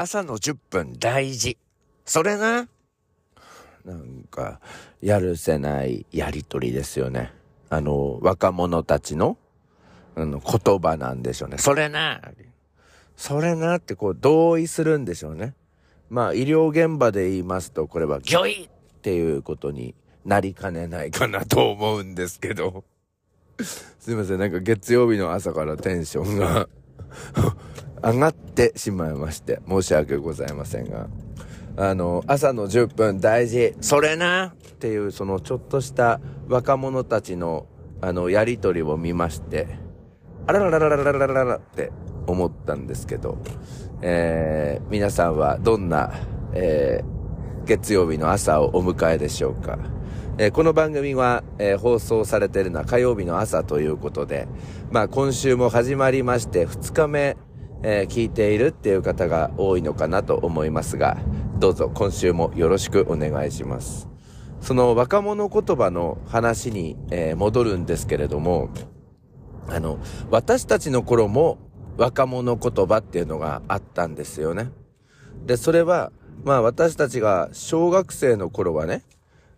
朝の10分大事。それな。なんか、やるせないやりとりですよね。あの、若者たちの、あの、言葉なんでしょうね。それな。それなってこう同意するんでしょうね。まあ、医療現場で言いますと、これは、ギョイっていうことになりかねないかなと思うんですけど。すいません、なんか月曜日の朝からテンションが上がってしまいまして、申し訳ございませんが。あの、朝の10分大事。それなっていう、そのちょっとした若者たちの、あの、やりとりを見まして、あららららららららって思ったんですけど、えー、皆さんはどんな、えー、月曜日の朝をお迎えでしょうか。えー、この番組は、えー、放送されているのは火曜日の朝ということで、まあ今週も始まりまして2日目、えー、聞いているっていう方が多いのかなと思いますが、どうぞ今週もよろしくお願いします。その若者言葉の話に、え戻るんですけれども、あの、私たちの頃も若者言葉っていうのがあったんですよね。で、それは、まあ私たちが小学生の頃はね、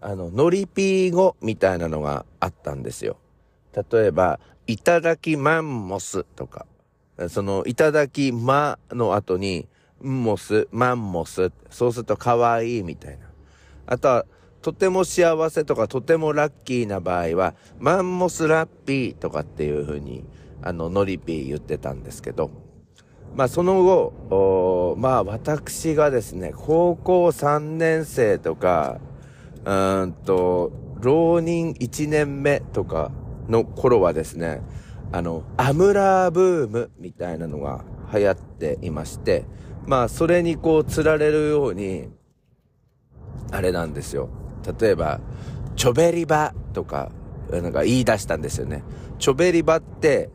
あの、ノリピー語みたいなのがあったんですよ。例えば、いただきマンモスとか、その、いただきまの後に、んモス、マンモス、そうすると可愛いみたいな。あとは、とても幸せとかとてもラッキーな場合は、マンモスラッピーとかっていう風にあの、ノリピー言ってたんですけど、まあその後、まあ私がですね、高校3年生とか、うんと、浪人1年目とかの頃はですね、あの、アムラーブームみたいなのが流行っていまして、まあそれにこう釣られるように、あれなんですよ。例えば、チョベリバとか、なんか言い出したんですよね。チョベリバって、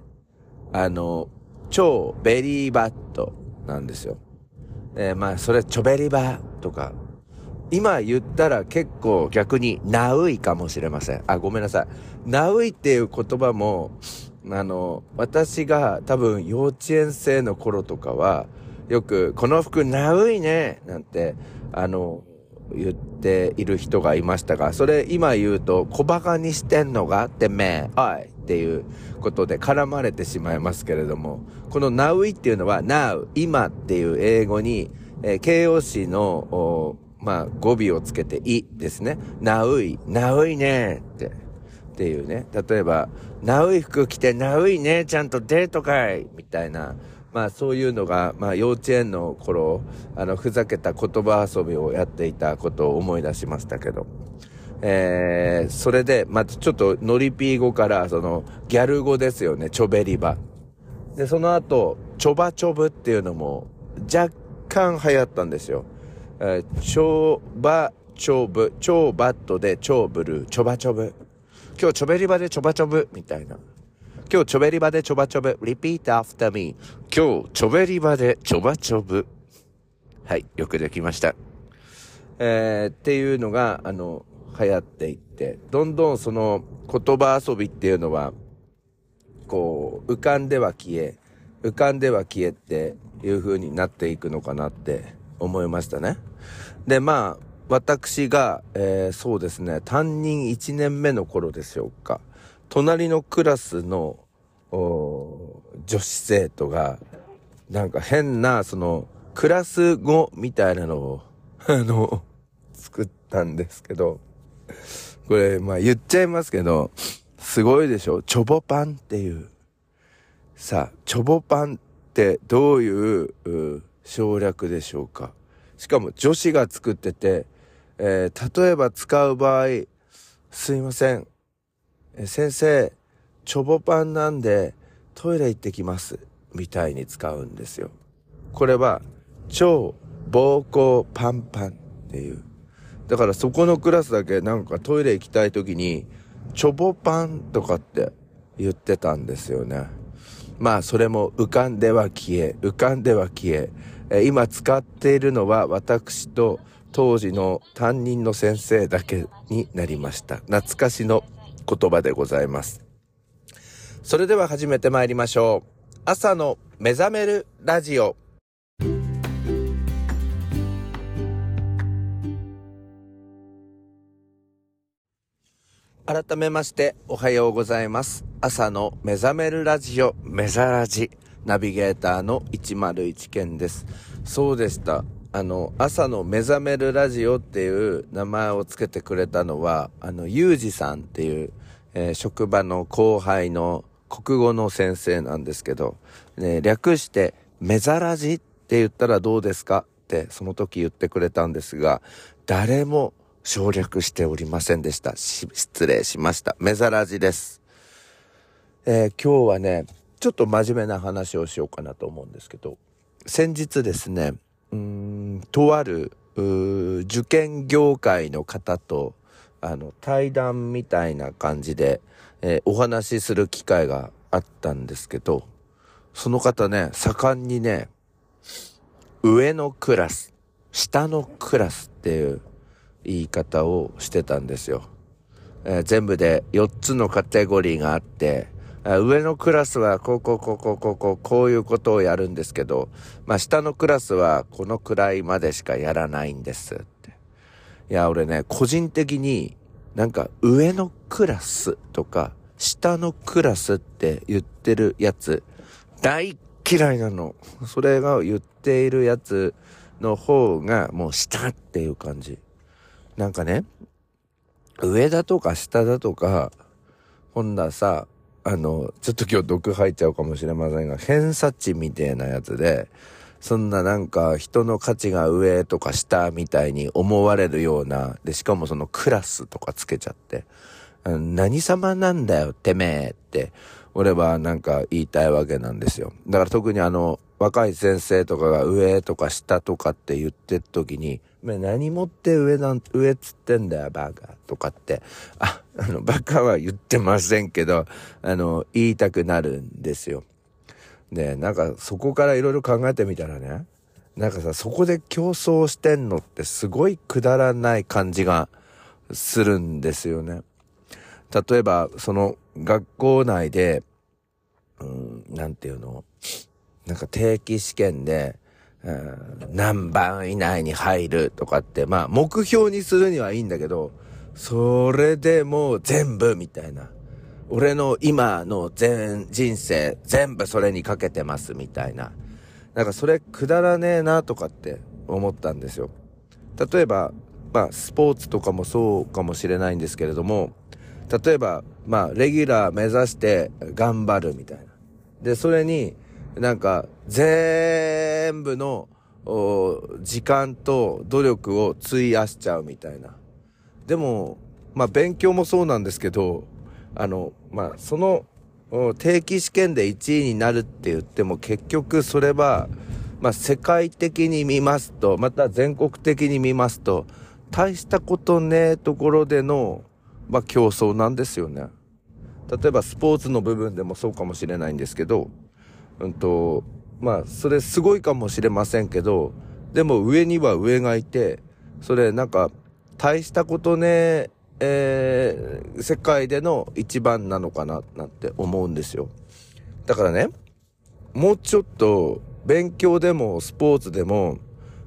あの、超ベリーバットなんですよ。えー、まあ、それ、チョベリバとか、今言ったら結構逆にナウイかもしれません。あ、ごめんなさい。ナウイっていう言葉も、あの、私が多分幼稚園生の頃とかは、よく、この服ナウイねなんて、あの、言っている人がいましたが、それ今言うと小馬鹿にしてんのが？ってめえおいっていうことで絡まれてしまいますけれども、この now っていうのは now 今っていう英語に、えー、形容詞の、まあ語尾をつけていですね。ナウイ、ナウイねって。っていうね。例えば、ナウイ服着てナウイねちゃんとデートかいみたいな。まあそういうのが、まあ幼稚園の頃、あの、ふざけた言葉遊びをやっていたことを思い出しましたけど。えー、それで、まずちょっとノリピー語から、その、ギャル語ですよね、チョベリバ。で、その後、チョバチョブっていうのも、若干流行ったんですよ。えー、チョバチョブ、超バットで超ブルー、チョバチョブ。今日チョベリバでチョバチョブ、みたいな。今日チョベリバでチョバチョブ。repeat after me. 今日チョベリバでチョバチョブ。はい、よくできました。えー、っていうのが、あの、流行っていって、どんどんその言葉遊びっていうのは、こう、浮かんでは消え、浮かんでは消えっていう風になっていくのかなって思いましたね。で、まあ、私が、えー、そうですね、担任1年目の頃でしょうか。隣のクラスの女子生徒が、なんか変な、その、クラス語みたいなのを、あの、作ったんですけど、これ、まあ言っちゃいますけど、すごいでしょ？チョボパンっていう。さあ、チョボパンってどういう省略でしょうか？しかも女子が作ってて、えー、例えば使う場合、すいません。え先生、チョボパンなんでトイレ行ってきます。みたいに使うんですよ。これは、超膀胱パンパンっていう。だからそこのクラスだけなんかトイレ行きたい時に、チョボパンとかって言ってたんですよね。まあそれも浮かんでは消え、浮かんでは消え、え今使っているのは私と当時の担任の先生だけになりました。懐かしの言葉でございます。それでは始めてまいりましょう。朝の目覚めるラジオ。改めましておはようございます。朝の目覚めるラジオ、目覚ラジ。ナビゲーターの101健です。そうでした。あの、朝の目覚めるラジオっていう名前をつけてくれたのは、あの、ゆうじさんっていう、えー職場の後輩の国語の先生なんですけど、ね、略して、目覚ラジって言ったらどうですかって、その時言ってくれたんですが、誰も省略しておりませんでした。し失礼しました。目ざらじです。えー今日はね、ちょっと真面目な話をしようかなと思うんですけど、先日ですね、うん、とある、受験業界の方と、あの、対談みたいな感じで、えーお話しする機会があったんですけど、その方ね、盛んにね、上のクラス、下のクラスっていう言い方をしてたんですよ。えー全部で4つのカテゴリーがあって、上のクラスはこうこうこうこうこうこうこういうことをやるんですけど、まあ下のクラスはこのくらいまでしかやらないんですって。いや、俺ね、個人的になんか上のクラスとか下のクラスって言ってるやつ大嫌いなの。それが言っているやつの方がもう下っていう感じ。なんかね、上だとか下だとか、ほんならさ、あの、ちょっと今日毒吐いちゃうかもしれませんが、偏差値みたいなやつで、そんななんか人の価値が上とか下みたいに思われるような、で、しかもそのクラスとかつけちゃって、何様なんだよ、てめえって、俺はなんか言いたいわけなんですよ。だから特にあの、若い先生とかが上とか下とかって言ってる時に、何持って上なん、上っつってんだよ、バカとかって、あ、あの、バカは言ってませんけど、あの、言いたくなるんですよ。で、なんかそこからいろいろ考えてみたらね、なんかさ、そこで競争してんのってすごいくだらない感じがするんですよね。例えば、その学校内で、うん、なんていうの？なんか定期試験で、うん何番以内に入るとかって、まあ目標にするにはいいんだけど、それでもう全部みたいな。俺の今の全人生全部それにかけてますみたいな。なんかそれくだらねえなとかって思ったんですよ。例えば、まあスポーツとかもそうかもしれないんですけれども、例えば、まあレギュラー目指して頑張るみたいな。で、それになんか全部の時間と努力を費やしちゃうみたいな。でも、まあ勉強もそうなんですけど、あの、まあその定期試験で1位になるって言っても結局それは、まあ世界的に見ますと、また全国的に見ますと、大したことねえところでの、まあ競争なんですよね。例えばスポーツの部分でもそうかもしれないんですけど、うんと、まあ、それすごいかもしれませんけど、でも上には上がいて、それなんか、大したことね、えー、世界での一番なのかな、なんて思うんですよ。だからね、もうちょっと、勉強でもスポーツでも、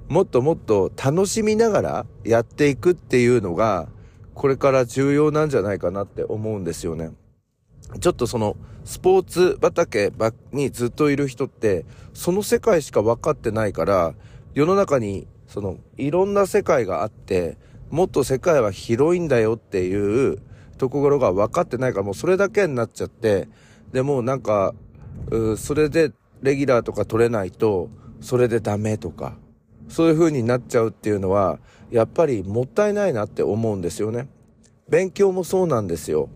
もっともっと楽しみながらやっていくっていうのが、これから重要なんじゃないかなって思うんですよね。ちょっとそのスポーツ畑にずっといる人ってその世界しか分かってないから世の中にそのいろんな世界があってもっと世界は広いんだよっていうところが分かってないからもうそれだけになっちゃってでもなんかそれでレギュラーとか取れないとそれでダメとかそういう風になっちゃうっていうのはやっぱりもったいないなって思うんですよね。勉強もそうなんですよ。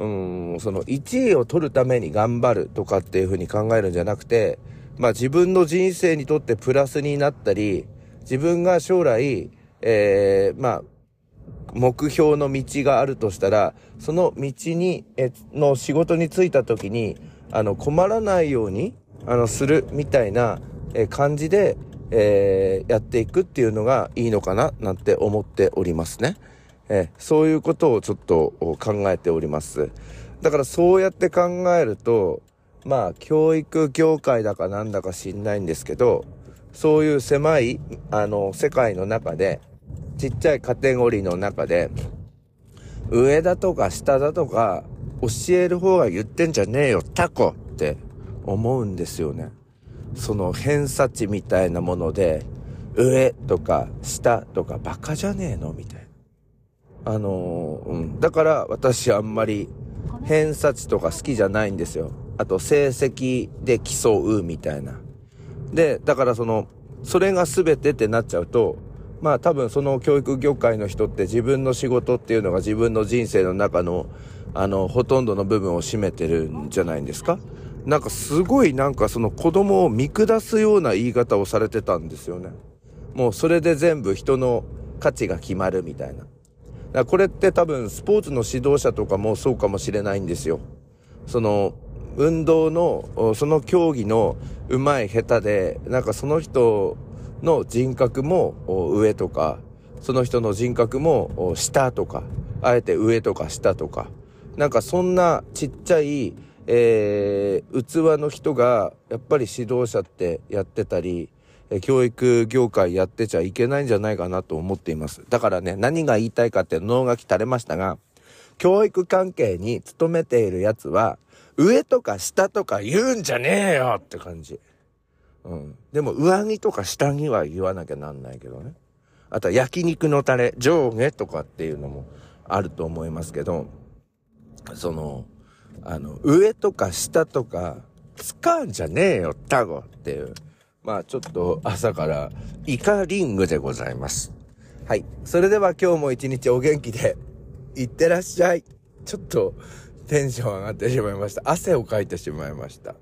うん、その1位を取るために頑張るとかっていう風に考えるんじゃなくて、まあ自分の人生にとってプラスになったり、自分が将来、えー、まあ、目標の道があるとしたら、その道に、え、の仕事に就いた時に、あの、困らないように、あの、するみたいな、え、感じで、えーやっていくっていうのがいいのかな、なんて思っておりますね。えそういうことをちょっと考えております。だからそうやって考えると、まあ、教育業界だかなんだか知んないんですけど、そういう狭い、あの、世界の中で、ちっちゃいカテゴリーの中で、上だとか下だとか教える方が言ってんじゃねえよ、タコって思うんですよね。その偏差値みたいなもので、上とか下とかバカじゃねえのみたいな。あの、うん。だから私あんまり偏差値とか好きじゃないんですよ。あと成績で競うみたいな。で、だからその、それが全てってなっちゃうと、まあ多分その教育業界の人って自分の仕事っていうのが自分の人生の中のあのほとんどの部分を占めてるんじゃないんですか？なんかすごいなんかその子供を見下すような言い方をされてたんですよね。もうそれで全部人の価値が決まるみたいな。だこれって多分スポーツの指導者とかもそうかもしれないんですよ。その運動の、その競技の上手い下手で、なんかその人の人格も上とか、その人の人格も下とか、あえて上とか下とか、なんかそんなちっちゃい、えー、器の人がやっぱり指導者ってやってたり、教育業界やってちゃいけないんじゃないかなと思っています。だからね、何が言いたいかって脳がき垂れましたが、教育関係に勤めているやつは、上とか下とか言うんじゃねえよって感じ。うん。でも上着とか下着は言わなきゃなんないけどね。あとは焼肉のタレ、上下とかっていうのもあると思いますけど、その、あの、上とか下とか使うんじゃねえよ、タゴっていう。まあちょっと朝からイカリングでございます。はい。それでは今日も一日お元気で、いってらっしゃい。ちょっとテンション上がってしまいました。汗をかいてしまいました。